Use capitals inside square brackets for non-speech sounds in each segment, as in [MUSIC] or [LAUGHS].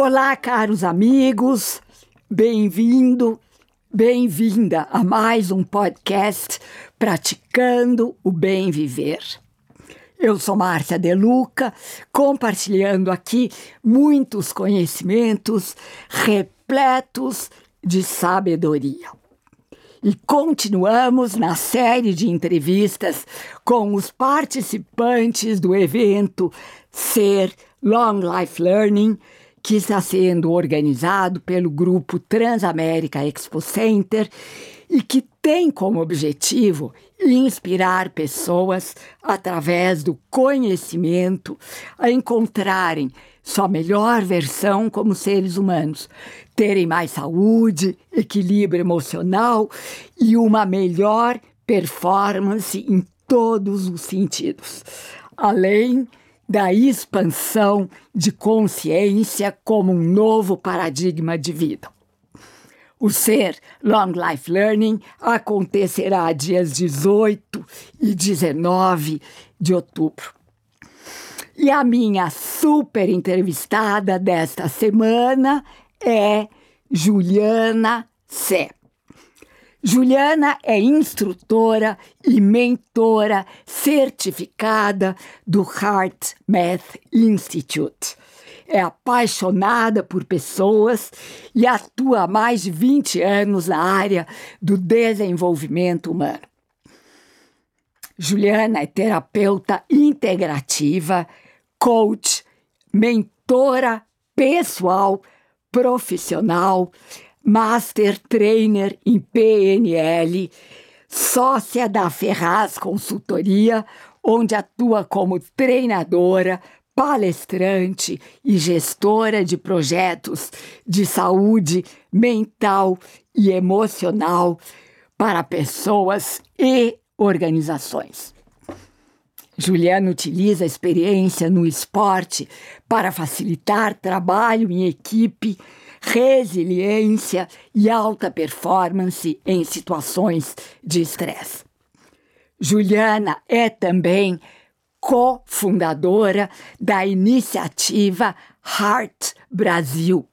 Olá, caros amigos, bem-vindo, bem-vinda a mais um podcast Praticando o Bem Viver. Eu sou Márcia Deluca, compartilhando aqui muitos conhecimentos repletos de sabedoria. E continuamos na série de entrevistas com os participantes do evento Ser Long Life Learning, que está sendo organizado pelo grupo Transamérica Expo Center e que tem como objetivo inspirar pessoas através do conhecimento a encontrarem sua melhor versão como seres humanos, terem mais saúde, equilíbrio emocional e uma melhor performance em todos os sentidos, além da expansão de consciência como um novo paradigma de vida. O Ser Long Life Learning acontecerá dias 18 e 19 de outubro. E a minha super entrevistada desta semana é Juliana Sé. Juliana é instrutora e mentora certificada do Heart Math Institute. É apaixonada por pessoas e atua há mais de 20 anos na área do desenvolvimento humano. Juliana é terapeuta integrativa, coach, mentora pessoal profissional, Master Trainer em PNL, sócia da Ferraz Consultoria, onde atua como treinadora, palestrante e gestora de projetos de saúde mental e emocional para pessoas e organizações. Juliana utiliza a experiência no esporte para facilitar trabalho em equipe, resiliência e alta performance em situações de estresse. Juliana é também cofundadora da iniciativa Heart Brasil,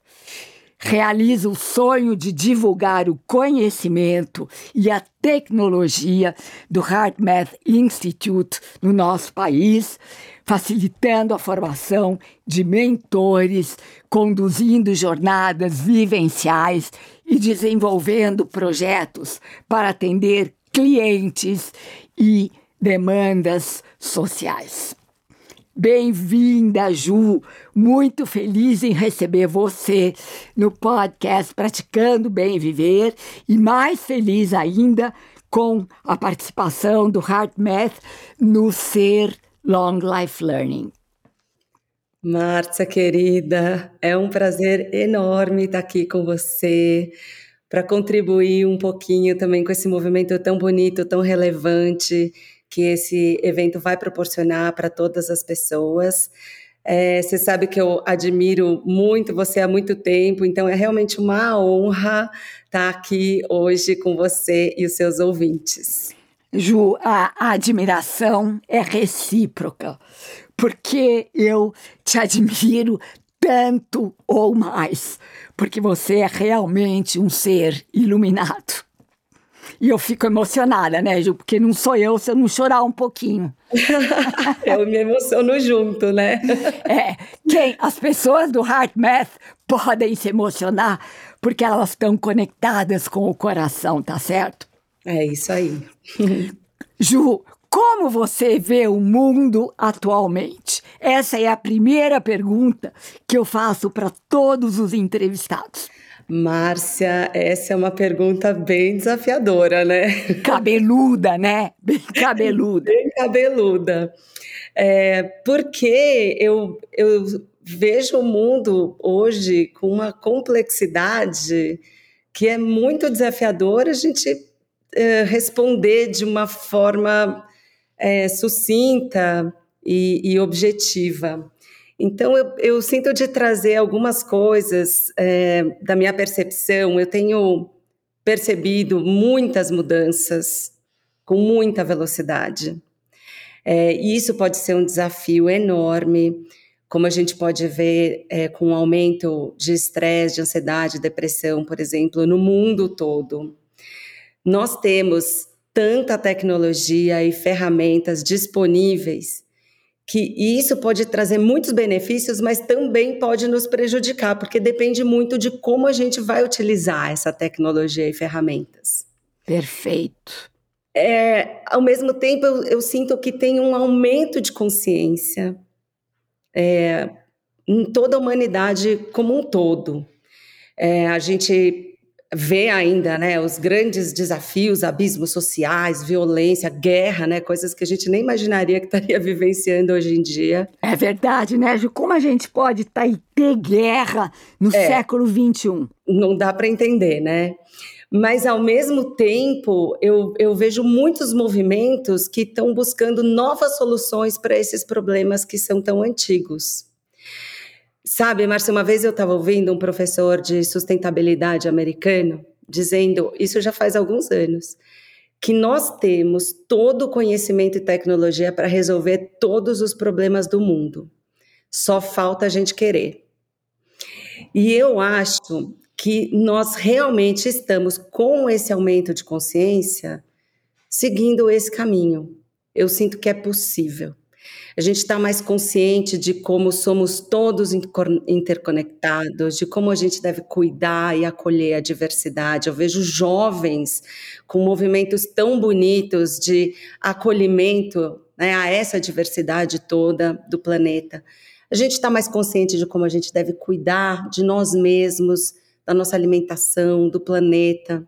realiza o sonho de divulgar o conhecimento e a tecnologia do Heart Math Institute no nosso país, facilitando a formação de mentores, conduzindo jornadas vivenciais e desenvolvendo projetos para atender clientes e demandas sociais. Bem-vinda, Ju. Muito feliz em receber você no podcast Praticando Bem Viver e mais feliz ainda com a participação do Heart Math no Ser Long Life Learning. Márcia, querida, é um prazer enorme estar aqui com você para contribuir um pouquinho também com esse movimento tão bonito, tão relevante que esse evento vai proporcionar para todas as pessoas. É, você sabe que eu admiro muito você há muito tempo, então é realmente uma honra estar aqui hoje com você e os seus ouvintes. Ju, a, a admiração é recíproca, porque eu te admiro tanto ou mais, porque você é realmente um ser iluminado. E eu fico emocionada, né, Ju? Porque não sou eu se eu não chorar um pouquinho. [LAUGHS] eu me emociono junto, né? [LAUGHS] é. Quem, as pessoas do Heart Math podem se emocionar porque elas estão conectadas com o coração, tá certo? É isso aí. [LAUGHS] Ju, como você vê o mundo atualmente? Essa é a primeira pergunta que eu faço para todos os entrevistados. Márcia, essa é uma pergunta bem desafiadora, né? [LAUGHS] Cabeluda, né? Bem cabeluda. bem cabeluda. É, porque eu, eu vejo o mundo hoje com uma complexidade que é muito desafiadora a gente é, responder de uma forma é, sucinta e, e objetiva. Então, eu, eu, sinto de trazer algumas coisas é, da minha percepção. Eu tenho percebido muitas mudanças com muita velocidade. É, e isso pode ser um desafio enorme, como a gente pode ver é, com o aumento de estresse, de ansiedade, depressão, por exemplo, no mundo todo. Nós temos tanta tecnologia e ferramentas disponíveis que isso pode trazer muitos benefícios, mas também pode nos prejudicar, porque depende muito de como a gente vai utilizar essa tecnologia e ferramentas. Perfeito. É, ao mesmo tempo, eu, eu, sinto que tem um aumento de consciência é, em toda a humanidade como um todo. É, a gente vê ainda né, os grandes desafios, abismos sociais, violência, guerra, né, coisas que a gente nem imaginaria que estaria [LAUGHS] vivenciando hoje em dia. É verdade, né, Ju? Como a gente pode estar tá ter guerra no é, século XXI? Não dá para entender, né? Mas, ao mesmo tempo, eu, eu vejo muitos movimentos que estão buscando novas soluções para esses problemas que são tão antigos. Sabe, Márcia, uma vez eu estava ouvindo um professor de sustentabilidade americano dizendo, isso já faz alguns anos, que nós temos todo o conhecimento e tecnologia para resolver todos os problemas do mundo. Só falta a gente querer. E eu acho que nós realmente estamos com esse aumento de consciência seguindo esse caminho. Eu sinto que é possível. A gente está mais consciente de como somos todos interconectados, de como a gente deve cuidar e acolher a diversidade. Eu vejo jovens com movimentos tão bonitos de acolhimento né, a essa diversidade toda do planeta. A gente está mais consciente de como a gente deve cuidar de nós mesmos, da nossa alimentação, do planeta.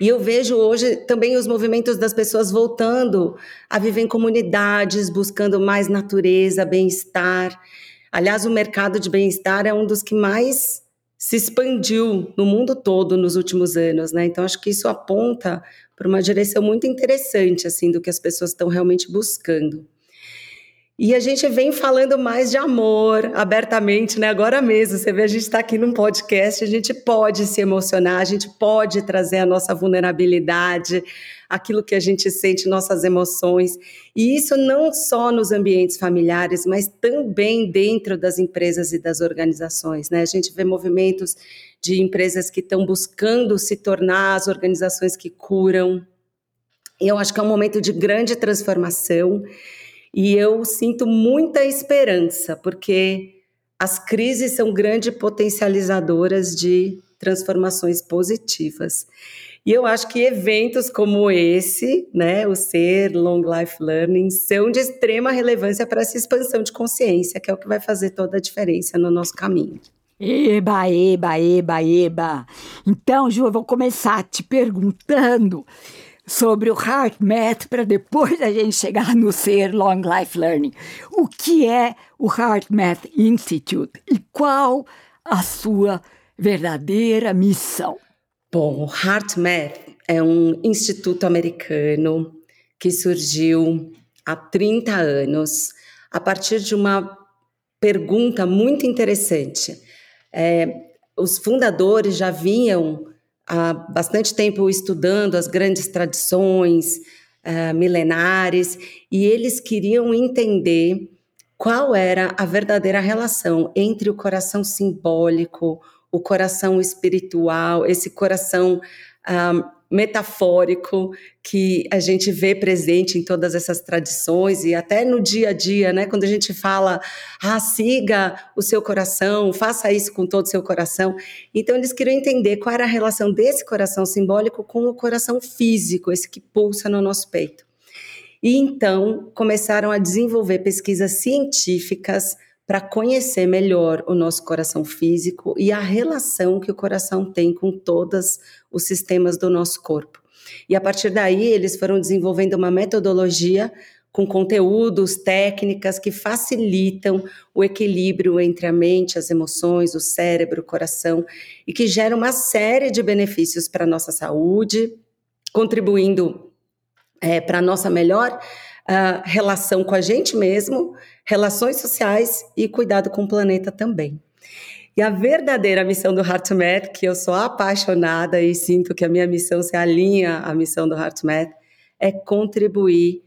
E eu vejo hoje também os movimentos das pessoas voltando a viver em comunidades, buscando mais natureza, bem-estar. Aliás, o mercado de bem-estar é um dos que mais se expandiu no mundo todo nos últimos anos, né? Então acho que isso aponta para uma direção muito interessante assim do que as pessoas estão realmente buscando. E a gente vem falando mais de amor abertamente, né? Agora mesmo, você vê, a gente está aqui num podcast, a gente pode se emocionar, a gente pode trazer a nossa vulnerabilidade, aquilo que a gente sente, nossas emoções. E isso não só nos ambientes familiares, mas também dentro das empresas e das organizações, né? A gente vê movimentos de empresas que estão buscando se tornar as organizações que curam. Eu acho que é um momento de grande transformação. E eu sinto muita esperança, porque as crises são grandes potencializadoras de transformações positivas. E eu acho que eventos como esse, né, o Ser Long Life Learning, são de extrema relevância para essa expansão de consciência, que é o que vai fazer toda a diferença no nosso caminho. Eba, eba, eba, eba. Então, Ju, eu vou começar te perguntando sobre o HeartMath para depois a gente chegar no Ser Long Life Learning. O que é o HeartMath Institute e qual a sua verdadeira missão? Bom, o HeartMath é um instituto americano que surgiu há 30 anos a partir de uma pergunta muito interessante. É, os fundadores já vinham há bastante tempo estudando as grandes tradições uh, milenares e eles queriam entender qual era a verdadeira relação entre o coração simbólico, o coração espiritual, esse coração um, metafórico que a gente vê presente em todas essas tradições e até no dia a dia, né? Quando a gente fala, ah, siga o seu coração, faça isso com todo o seu coração. Então, eles queriam entender qual era a relação desse coração simbólico com o coração físico, esse que pulsa no nosso peito. E então começaram a desenvolver pesquisas científicas para conhecer melhor o nosso coração físico e a relação que o coração tem com todos os sistemas do nosso corpo. E a partir daí, eles foram desenvolvendo uma metodologia com conteúdos, técnicas que facilitam o equilíbrio entre a mente, as emoções, o cérebro, o coração e que geram uma série de benefícios para a nossa saúde, contribuindo é, para a nossa melhor uh, relação com a gente mesmo, relações sociais e cuidado com o planeta também. E a verdadeira missão do HeartMath, que eu sou apaixonada e sinto que a minha missão se alinha à missão do HeartMath, é contribuir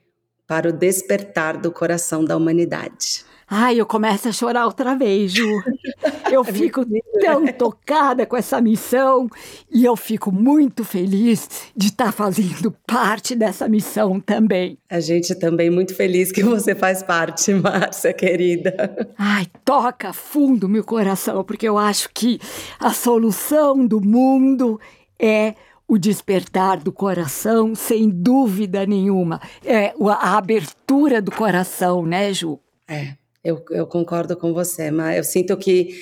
para o despertar do coração da humanidade. Ai, eu começo a chorar outra vez, Ju. [LAUGHS] Eu é fico tão tocada com essa missão e eu fico muito feliz de estar fazendo parte dessa missão também. A gente também muito feliz que você faz parte, [LAUGHS] Márcia, querida. Ai, toca fundo meu coração, porque eu acho que a solução do mundo é o despertar do coração, sem dúvida nenhuma. É a abertura do coração, né, Ju? É. Eu, eu concordo com você, mas eu sinto que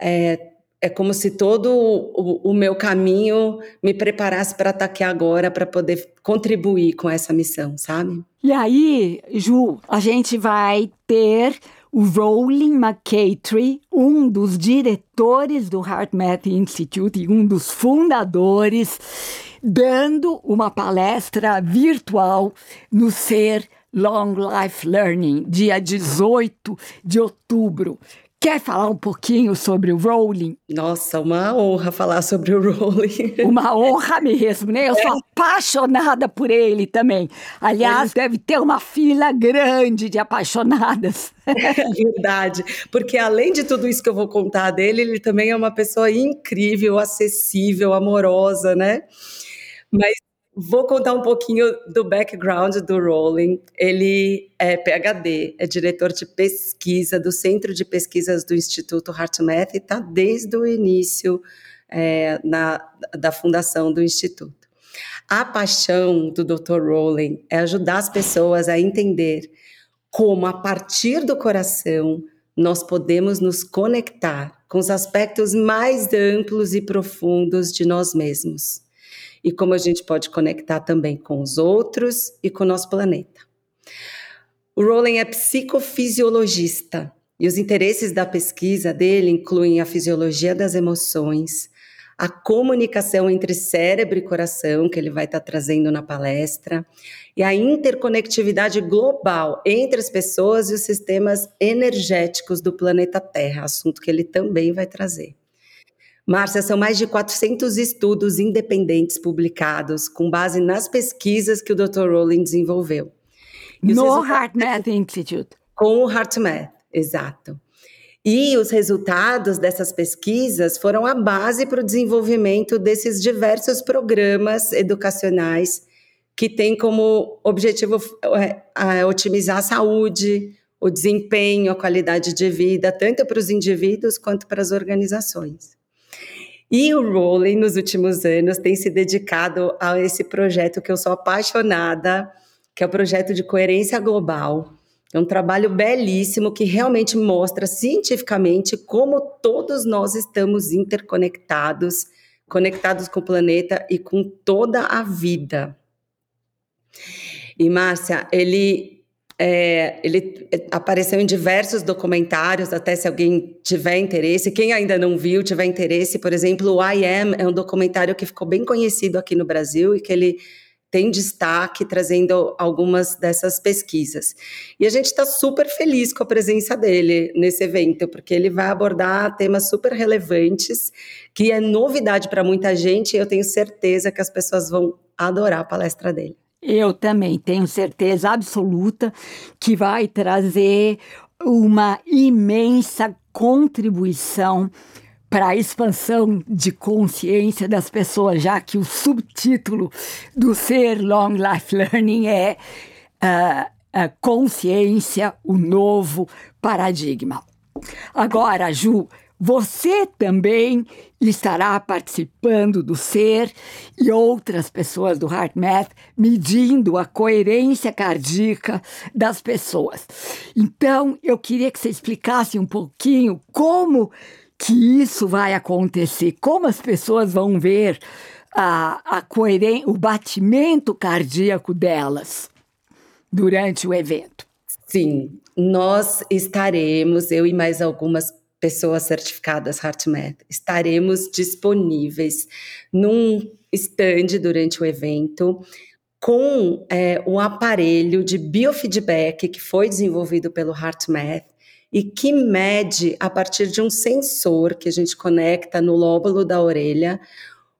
é, é como se todo o, o meu caminho me preparasse para estar aqui agora, para poder contribuir com essa missão, sabe? E aí, Ju, a gente vai ter o Rowling McCatry, um dos diretores do HeartMath Institute e um dos fundadores, dando uma palestra virtual no Ser Long Life Learning, dia 18 de outubro. Quer falar um pouquinho sobre o Rowling? Nossa, uma honra falar sobre o Rowling. Uma honra mesmo, né? Eu sou é. apaixonada por ele também. Aliás, ele... deve ter uma fila grande de apaixonadas. É [LAUGHS] verdade, porque além de tudo isso que eu vou contar dele, ele também é uma pessoa incrível, acessível, amorosa, né? Mas Vou contar um pouquinho do background do Rowling. Ele é PhD, é diretor de pesquisa do Centro de Pesquisas do Instituto HeartMath e está desde o início é, na, da fundação do Instituto. A paixão do Dr. Rowling é ajudar as pessoas a entender como, a partir do coração, nós podemos nos conectar com os aspectos mais amplos e profundos de nós mesmos e como a gente pode conectar também com os outros e com o nosso planeta. O Rowling é psicofisiologista e os interesses da pesquisa dele incluem a fisiologia das emoções, a comunicação entre cérebro e coração, que ele vai estar trazendo na palestra, e a interconectividade global entre as pessoas e os sistemas energéticos do planeta Terra, assunto que ele também vai trazer. Márcia, são mais de 400 estudos independentes publicados com base nas pesquisas que o Dr. Rowling desenvolveu. E no HeartMath Institute. Com o HeartMath, exato. E os resultados dessas pesquisas foram a base para o desenvolvimento desses diversos programas educacionais que têm como objetivo é, otimizar a saúde, o desempenho, a qualidade de vida, tanto para os indivíduos quanto para as organizações. E o Rowling, nos últimos anos, tem se dedicado a esse projeto que eu sou apaixonada, que é o projeto de coerência global. É um trabalho belíssimo que realmente mostra cientificamente como todos nós estamos interconectados, conectados com o planeta e com toda a vida. E Márcia, ele é, ele apareceu em diversos documentários, até se alguém tiver interesse. Quem ainda não viu, tiver interesse, por exemplo, o I Am é um documentário que ficou bem conhecido aqui no Brasil e que ele tem destaque trazendo algumas dessas pesquisas. E a gente está super feliz com a presença dele nesse evento, porque ele vai abordar temas super relevantes, que é novidade para muita gente, e eu tenho certeza que as pessoas vão adorar a palestra dele. Eu também tenho certeza absoluta que vai trazer uma imensa contribuição para a expansão de consciência das pessoas, já que o subtítulo do Ser Long Life Learning é uh, a consciência, o novo paradigma. Agora, Ju, você também estará participando do ser e outras pessoas do HeartMath medindo a coerência cardíaca das pessoas. Então, eu queria que você explicasse um pouquinho como que isso vai acontecer, como as pessoas vão ver a, a o batimento cardíaco delas durante o evento. Sim, nós estaremos, eu e mais algumas pessoas certificadas HeartMath. Estaremos disponíveis num stand durante o evento com é, aparelho de biofeedback que foi desenvolvido pelo HeartMath e que mede a partir de um sensor que a gente conecta no lóbulo da orelha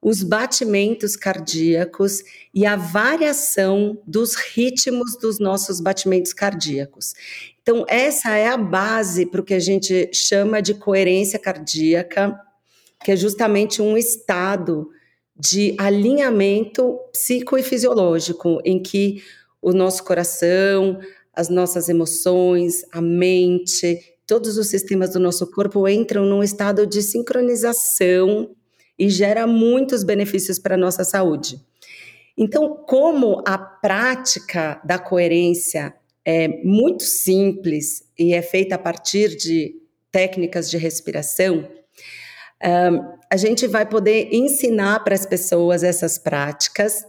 os batimentos cardíacos e a variação dos ritmos dos nossos batimentos cardíacos. Então, essa é a base para o que a gente chama de coerência cardíaca, que é justamente um estado de alinhamento psico e fisiológico, em que o nosso coração, as nossas emoções, a mente, todos os sistemas do nosso corpo entram num estado de sincronização e gera muitos benefícios para a nossa saúde. Então, como a prática da coerência é muito simples e é feita a partir de técnicas de respiração, um, a gente vai poder ensinar para as pessoas essas práticas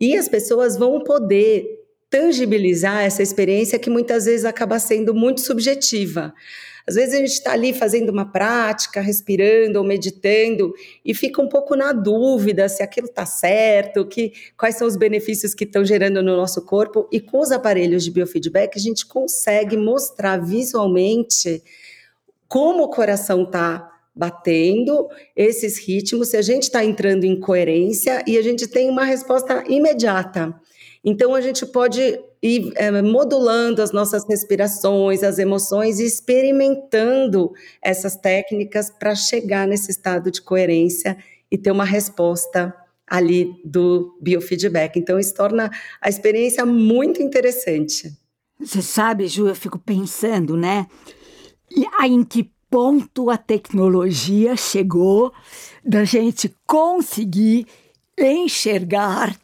e as pessoas vão poder tangibilizar essa experiência que muitas vezes acaba sendo muito subjetiva. Às vezes a gente está ali fazendo uma prática, respirando ou meditando e fica um pouco na dúvida se aquilo está certo, que, quais são os benefícios que estão gerando no nosso corpo. E com os aparelhos de biofeedback, a gente consegue mostrar visualmente como o coração está batendo esses ritmos, se a gente está entrando em coerência e a gente tem uma resposta imediata. Então, a gente pode ir é, modulando as nossas respirações, as emoções e experimentando essas técnicas para chegar nesse estado de coerência e ter uma resposta ali do biofeedback. Então, isso torna a experiência muito interessante. Você sabe, Ju, eu fico pensando, né? Em que ponto a tecnologia chegou da gente conseguir enxergar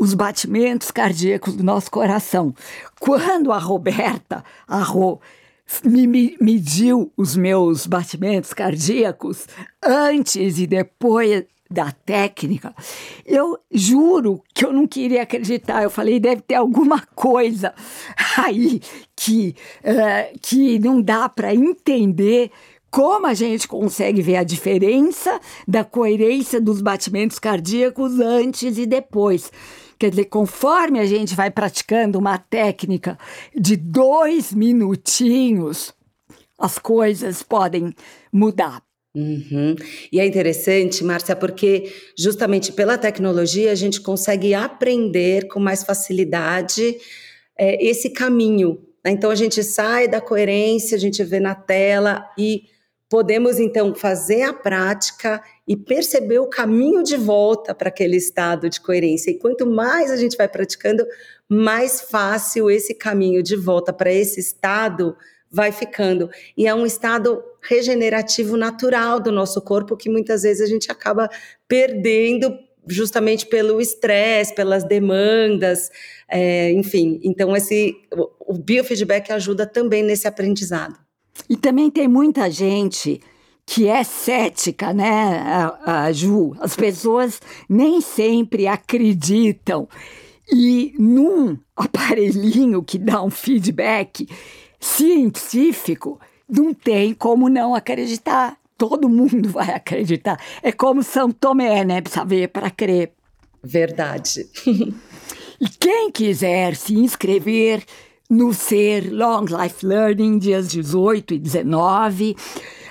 os batimentos cardíacos do nosso coração. Quando a Roberta, a Rô, me, me, mediu os meus batimentos cardíacos antes e depois da técnica, eu juro que eu não queria acreditar. Eu falei, deve ter alguma coisa aí que, uh, que não dá para entender como a gente consegue ver a diferença da coerência dos batimentos cardíacos antes e depois. Quer dizer, conforme a gente vai praticando uma técnica de dois minutinhos, as coisas podem mudar. Uhum. E é interessante, Márcia, porque justamente pela tecnologia a gente consegue aprender com mais facilidade é, esse caminho. Né? Então a gente sai da coerência, a gente vê na tela e podemos então fazer a prática e perceber o caminho de volta para aquele estado de coerência. E quanto mais a gente vai praticando, mais fácil esse caminho de volta para esse estado vai ficando. E é um estado regenerativo natural do nosso corpo que muitas vezes a gente acaba perdendo justamente pelo estresse, pelas demandas, é, enfim. Então, esse, o biofeedback ajuda também nesse aprendizado. E também tem muita gente que é cética, né, a, a Ju? As pessoas nem sempre acreditam. E num aparelhinho que dá um feedback científico, não tem como não acreditar. Todo mundo vai acreditar. É como São Tomé, né? Precisa ver para crer. Verdade. [LAUGHS] e quem quiser se inscrever no Ser Long Life Learning, dias 18 e 19.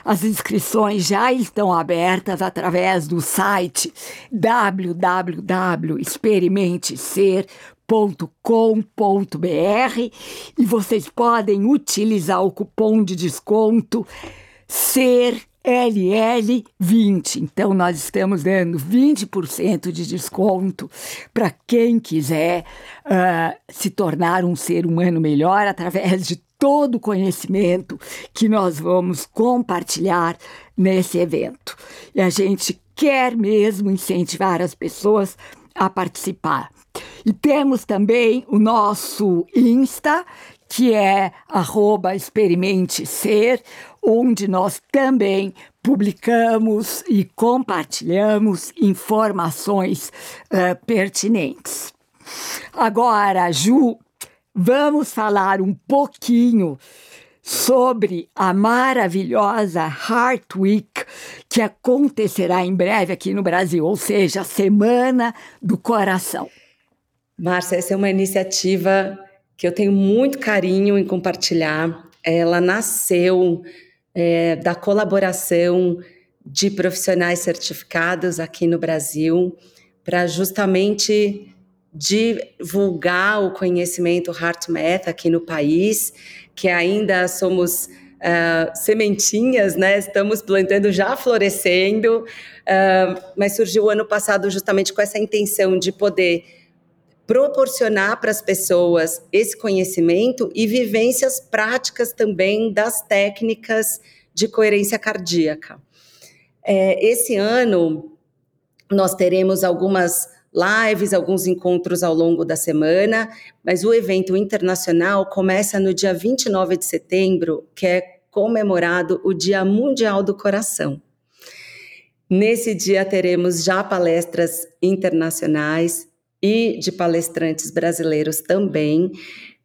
As inscrições já estão abertas através do site www.experimentecer.com.br e vocês podem utilizar o cupom de desconto SER LL20. Então, nós estamos dando 20% de desconto para quem quiser uh, se tornar um ser humano melhor através de todo o conhecimento que nós vamos compartilhar nesse evento. E a gente quer mesmo incentivar as pessoas a participar. E temos também o nosso Insta, que é arroba experimente ser, onde nós também publicamos e compartilhamos informações uh, pertinentes. Agora, Ju, vamos falar um pouquinho sobre a maravilhosa Heart Week que acontecerá em breve aqui no Brasil, ou seja, a Semana do Coração. Márcia, essa é uma iniciativa que eu tenho muito carinho em compartilhar. Ela nasceu é, da colaboração de profissionais certificados aqui no Brasil para justamente divulgar o conhecimento HeartMath aqui no país, que ainda somos uh, sementinhas, né? Estamos plantando já florescendo, uh, mas surgiu ano passado justamente com essa intenção de poder proporcionar para as pessoas esse conhecimento e vivências práticas também das técnicas de coerência cardíaca. É, esse ano nós teremos algumas lives, alguns encontros ao longo da semana, mas o evento internacional começa no dia 29 de setembro, que é comemorado o Dia Mundial do Coração. Nesse dia teremos já palestras internacionais e de palestrantes brasileiros também,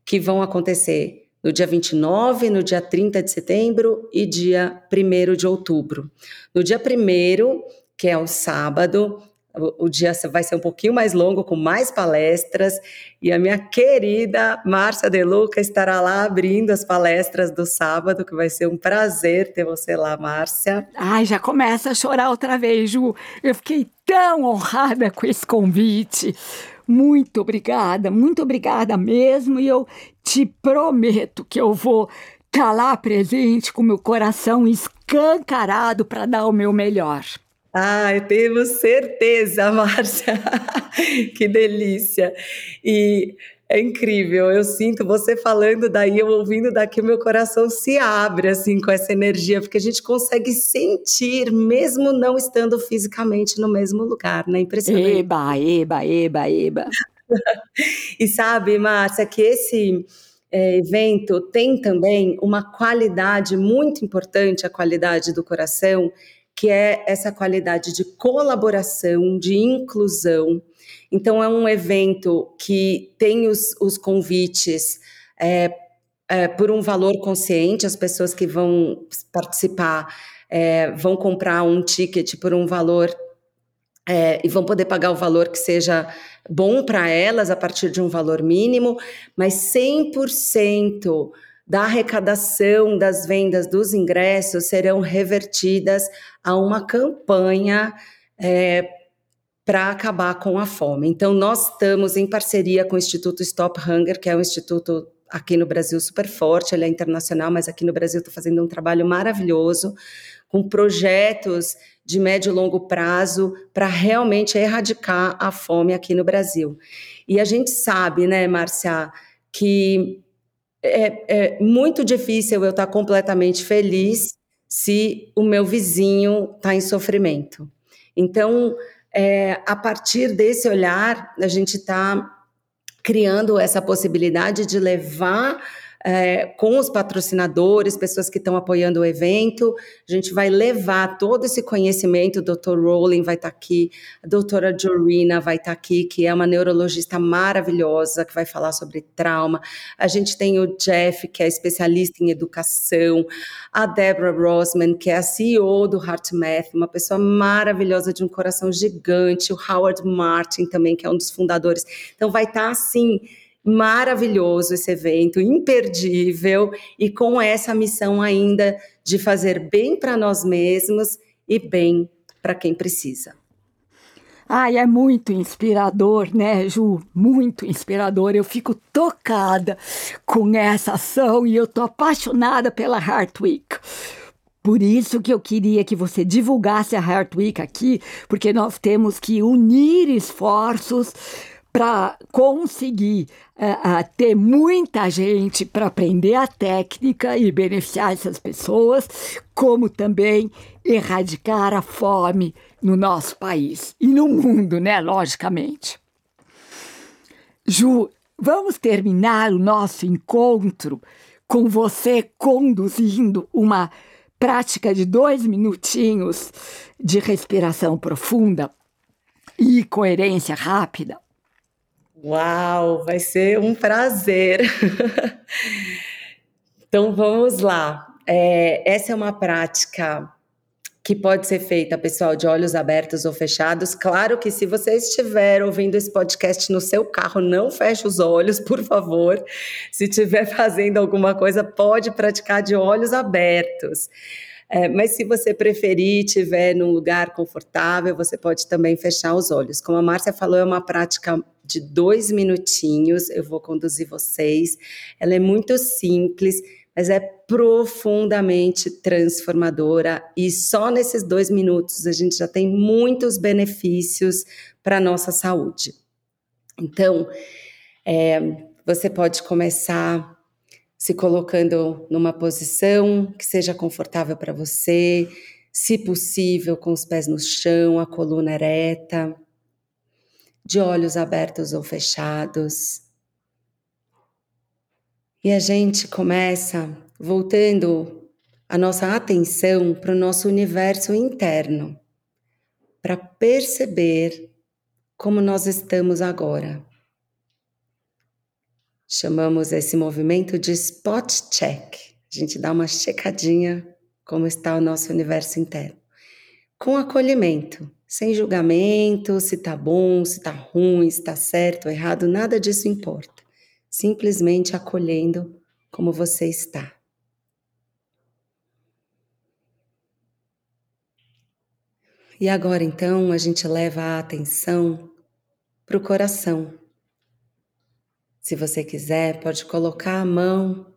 que vão acontecer no dia 29, no dia 30 de setembro e dia 1 de outubro. No dia 1, que é o sábado, o, dia vai ser um pouquinho mais longo, com mais palestras, e a minha querida Márcia De Luca estará lá abrindo as palestras do sábado, que vai ser um prazer ter você lá, Márcia. Ai, já começa a chorar outra vez, Ju. Eu fiquei tão honrada com esse convite. Muito obrigada, muito obrigada mesmo. E eu te prometo que eu vou estar tá lá presente com meu coração escancarado para dar o meu melhor. Ai, temos certeza, [LAUGHS] Márcia. que delícia. E é incrível, eu sinto você falando daí, eu ouvindo daqui, o meu coração se abre assim com essa energia, porque a gente consegue sentir, mesmo não estando fisicamente no mesmo lugar, né? Impressionante. Eba, eba, eba, eba. [LAUGHS] e sabe, Márcia, que esse é, evento tem também uma qualidade muito importante, a qualidade do coração, que é essa qualidade de colaboração, de inclusão. Então, é um evento que tem os, os convites é, é, por um valor consciente, as pessoas que vão participar é, vão comprar um ticket por um valor é, e vão poder pagar o valor que seja bom para elas a partir de um valor mínimo, mas 100% da arrecadação das vendas dos ingressos serão revertidas a uma campanha é, para acabar com a fome. Então, nós estamos em parceria com o Instituto Stop Hunger, que é um instituto aqui no Brasil super forte, ele é internacional, mas aqui no Brasil está fazendo um trabalho maravilhoso, com projetos de médio e longo prazo para realmente erradicar a fome aqui no Brasil. E a gente sabe, né, Márcia, que é, é muito difícil eu estar completamente feliz se o meu vizinho está em sofrimento. Então, é, a partir desse olhar, a gente está criando essa possibilidade de levar é, com os patrocinadores, pessoas que estão apoiando o evento. A gente vai levar todo esse conhecimento. O Dr. Rowling vai estar tá aqui, a doutora Jorina vai estar tá aqui, que é uma neurologista maravilhosa, que vai falar sobre trauma. A gente tem o Jeff, que é especialista em educação, a Deborah Rosman, que é a CEO do HeartMath, uma pessoa maravilhosa de um coração gigante, o Howard Martin também, que é um dos fundadores. Então vai estar tá, assim maravilhoso esse evento, imperdível e com essa missão ainda de fazer bem para nós mesmos e bem para quem precisa. Ai, é muito inspirador, né, Ju? Muito inspirador. Eu fico tocada com essa ação e eu tô apaixonada pela Heart Week. Por isso que eu queria que você divulgasse a Heart Week aqui, porque nós temos que unir esforços para conseguir uh, ter muita gente para aprender a técnica e beneficiar essas pessoas, como também erradicar a fome no nosso país e no mundo, né? Logicamente. Ju, vamos terminar o nosso encontro com você conduzindo uma prática de dois minutinhos de respiração profunda e coerência rápida. Uau, vai ser um prazer. [LAUGHS] então vamos lá. É, essa é uma prática que pode ser feita, pessoal, de olhos abertos ou fechados. Claro que se você estiver ouvindo esse podcast no seu carro, não feche os olhos, por favor. Se estiver [LAUGHS] fazendo alguma coisa, pode praticar de olhos abertos. É, mas se você preferir, tiver num lugar confortável, você pode também fechar os olhos. Como a Márcia falou, é uma prática de dois minutinhos. Eu vou conduzir vocês. Ela é muito simples, mas é profundamente transformadora. E só nesses dois minutos a gente já tem muitos benefícios para nossa saúde. Então, é, você pode começar se colocando numa posição que seja confortável para você, se possível, com os pés no chão, a coluna ereta, de olhos abertos ou fechados. E a gente começa voltando a nossa atenção para o nosso universo interno, para perceber como nós estamos agora. Chamamos esse movimento de spot check. A gente dá uma checadinha como está o nosso universo interno. Com acolhimento, sem julgamento, se tá bom, se tá ruim, se tá certo errado, nada disso importa. Simplesmente acolhendo como você está. E agora então a gente leva a atenção para o coração se você quiser, pode colocar a mão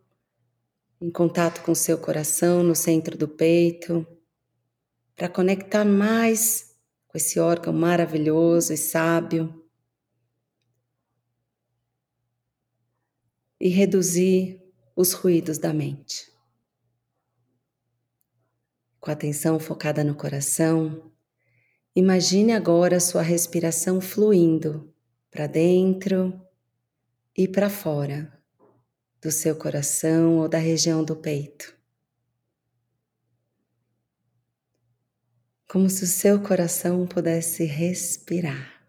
em contato com o seu coração no centro do peito, para conectar mais com esse órgão maravilhoso e sábio. E reduzir os ruídos da mente. Com a atenção focada no coração, imagine agora sua respiração fluindo para dentro e para fora do seu coração ou da região do peito. Como se o seu coração pudesse respirar.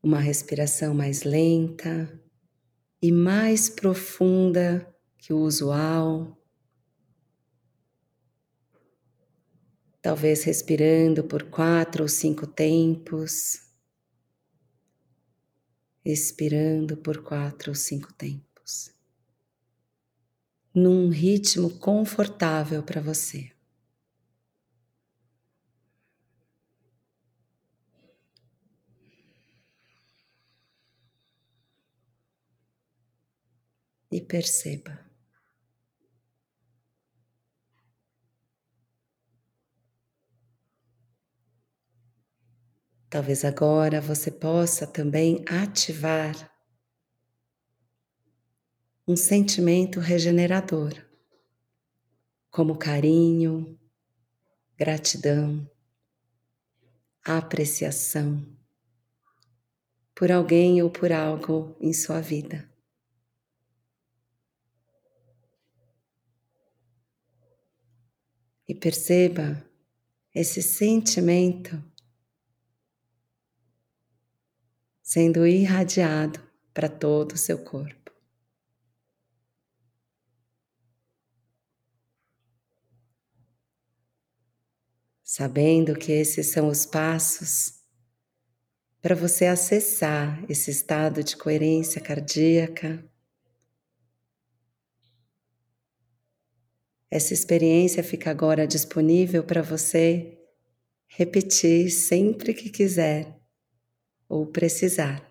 Uma respiração mais lenta e mais profunda que o usual. Talvez respirando por quatro ou cinco tempos expirando por quatro ou cinco tempos, num ritmo confortável para você. E perceba. Talvez agora você possa também ativar um sentimento regenerador, como carinho, gratidão, apreciação por alguém ou por algo em sua vida. E perceba esse sentimento sendo irradiado para todo o seu corpo. Sabendo que esses são os passos para você acessar esse estado de coerência cardíaca. Essa experiência fica agora disponível para você repetir sempre que quiser ou precisar.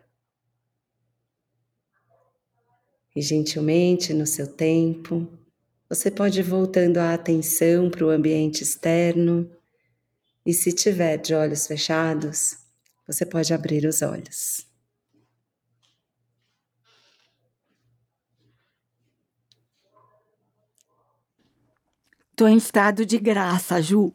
E gentilmente, no seu tempo, você pode ir voltando a atenção para o ambiente externo e, se tiver de olhos fechados, você pode abrir os olhos. Estou em estado de graça, Ju.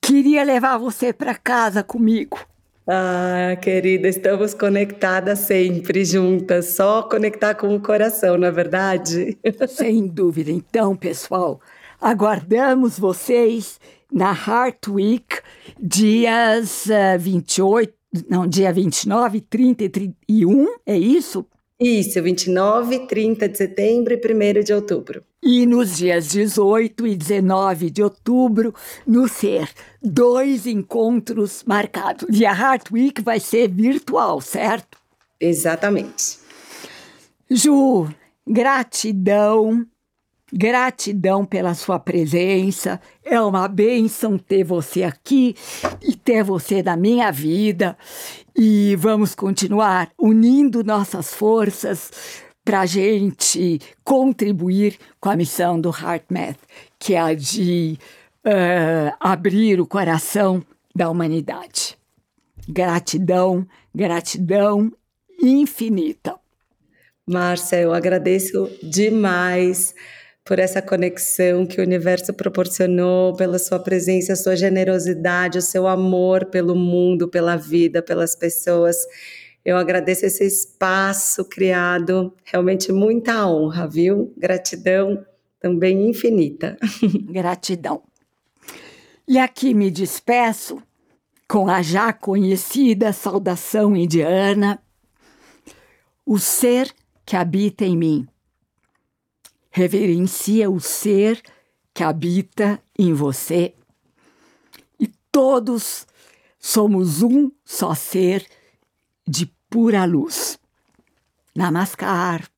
Queria levar você para casa comigo. Ah, querida, estamos conectadas sempre juntas, só conectar com o coração, não é verdade? [LAUGHS] Sem dúvida. Então, pessoal, aguardamos vocês na Heart Week, dias uh, eh, 28, não, dia 29, 30 e 31, é isso? Isso, 29, 30 de setembro e 1 de outubro. E nos dias 18 e 19 de outubro, no SER, dois encontros marcados. E a Heart Week vai ser virtual, certo? Exatamente. Ju, gratidão, gratidão pela sua presença. É uma bênção ter você aqui e ter você na minha vida. E vamos continuar unindo nossas forças para a gente contribuir com a missão do HeartMath, que é a de uh, abrir o coração da humanidade. Gratidão, gratidão infinita. Márcia, eu agradeço demais por essa conexão que o universo proporcionou, pela sua presença, a sua generosidade, o seu amor pelo mundo, pela vida, pelas pessoas. Eu agradeço esse espaço criado, realmente muita honra, viu? Gratidão também infinita. [LAUGHS] Gratidão. E aqui me despeço com a já conhecida saudação indiana: o ser que habita em mim. Reverencia o ser que habita em você. E todos somos um só ser de pura luz. Namaskar.